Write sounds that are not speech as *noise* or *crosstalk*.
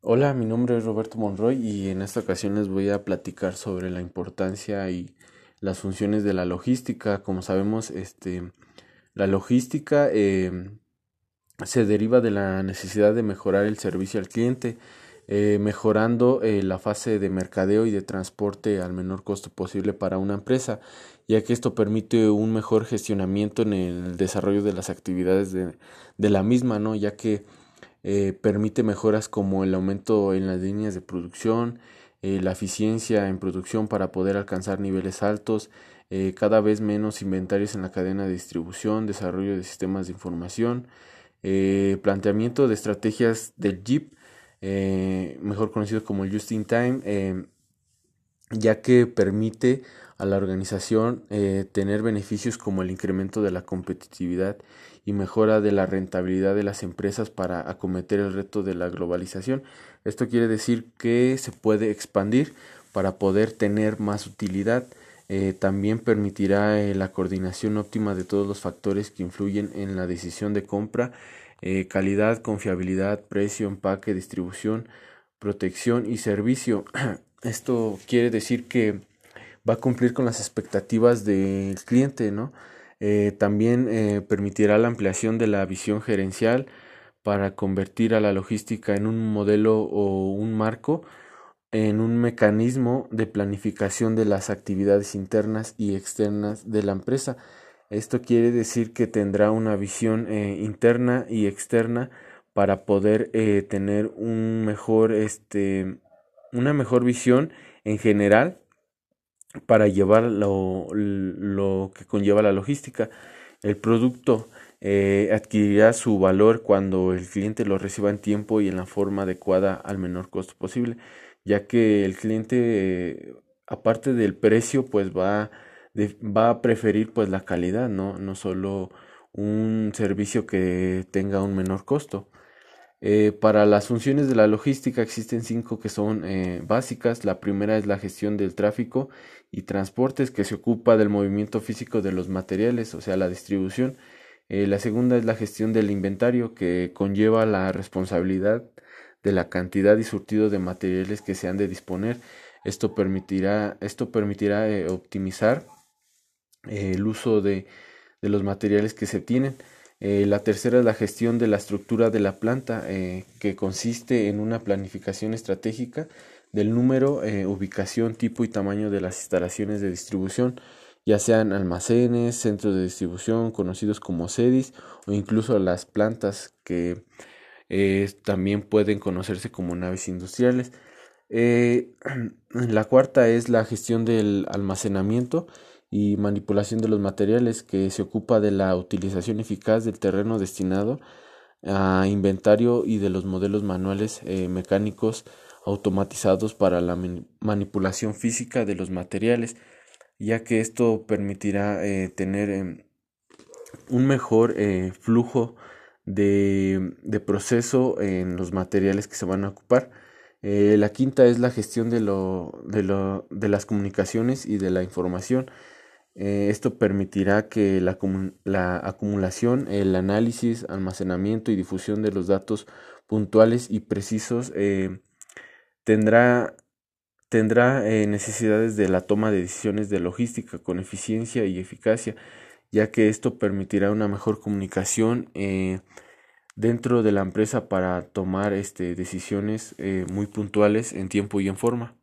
Hola, mi nombre es Roberto Monroy y en esta ocasión les voy a platicar sobre la importancia y las funciones de la logística. Como sabemos, este, la logística eh, se deriva de la necesidad de mejorar el servicio al cliente, eh, mejorando eh, la fase de mercadeo y de transporte al menor costo posible para una empresa, ya que esto permite un mejor gestionamiento en el desarrollo de las actividades de, de la misma, ¿no? ya que eh, permite mejoras como el aumento en las líneas de producción, eh, la eficiencia en producción para poder alcanzar niveles altos, eh, cada vez menos inventarios en la cadena de distribución, desarrollo de sistemas de información, planteamiento de estrategias del JIP, mejor conocido como el Just in Time, ya que permite a la organización tener beneficios como el incremento de la competitividad y mejora de la rentabilidad de las empresas para acometer el reto de la globalización. Esto quiere decir que se puede expandir para poder tener más utilidad. Eh, también permitirá eh, la coordinación óptima de todos los factores que influyen en la decisión de compra, eh, calidad, confiabilidad, precio, empaque, distribución, protección y servicio. *clears throat* Esto quiere decir que va a cumplir con las expectativas del cliente, ¿no? Eh, también eh, permitirá la ampliación de la visión gerencial para convertir a la logística en un modelo o un marco, en un mecanismo de planificación de las actividades internas y externas de la empresa. Esto quiere decir que tendrá una visión eh, interna y externa para poder tener un mejor, este, una mejor visión en general para llevar lo, lo que conlleva la logística. El producto eh, adquirirá su valor cuando el cliente lo reciba en tiempo y en la forma adecuada al menor costo posible, ya que el cliente, eh, aparte del precio, pues va, va a preferir pues la calidad, ¿no? no solo un servicio que tenga un menor costo. Eh, para las funciones de la logística existen cinco que son eh, básicas. La primera es la gestión del tráfico y transportes que se ocupa del movimiento físico de los materiales, o sea, la distribución. Eh, la segunda es la gestión del inventario que conlleva la responsabilidad de la cantidad y surtido de materiales que se han de disponer. Esto permitirá, esto permitirá optimizar el uso de los materiales que se tienen. Eh, la tercera es la gestión de la estructura de la planta, eh, que consiste en una planificación estratégica del número, eh, ubicación, tipo y tamaño de las instalaciones de distribución, ya sean almacenes, centros de distribución conocidos como sedis o incluso las plantas que también pueden conocerse como naves industriales. *clears throat* la cuarta es la gestión del almacenamiento y manipulación de los materiales que se ocupa de la utilización eficaz del terreno destinado a inventario y de los modelos manuales eh, mecánicos automatizados para la manipulación física de los materiales ya que esto permitirá eh, tener em, un mejor eh, flujo de, de, proceso en los materiales que se van a ocupar. la quinta es la gestión de, lo, de, lo, de las comunicaciones y de la información eh, esto permitirá que la, acumulación, el análisis, almacenamiento y difusión de los datos puntuales y precisos eh, tendrá, tendrá eh, necesidades de la toma de decisiones de logística con eficiencia y eficacia, ya que esto permitirá una mejor comunicación dentro de la empresa para tomar este, decisiones muy puntuales en tiempo y en forma.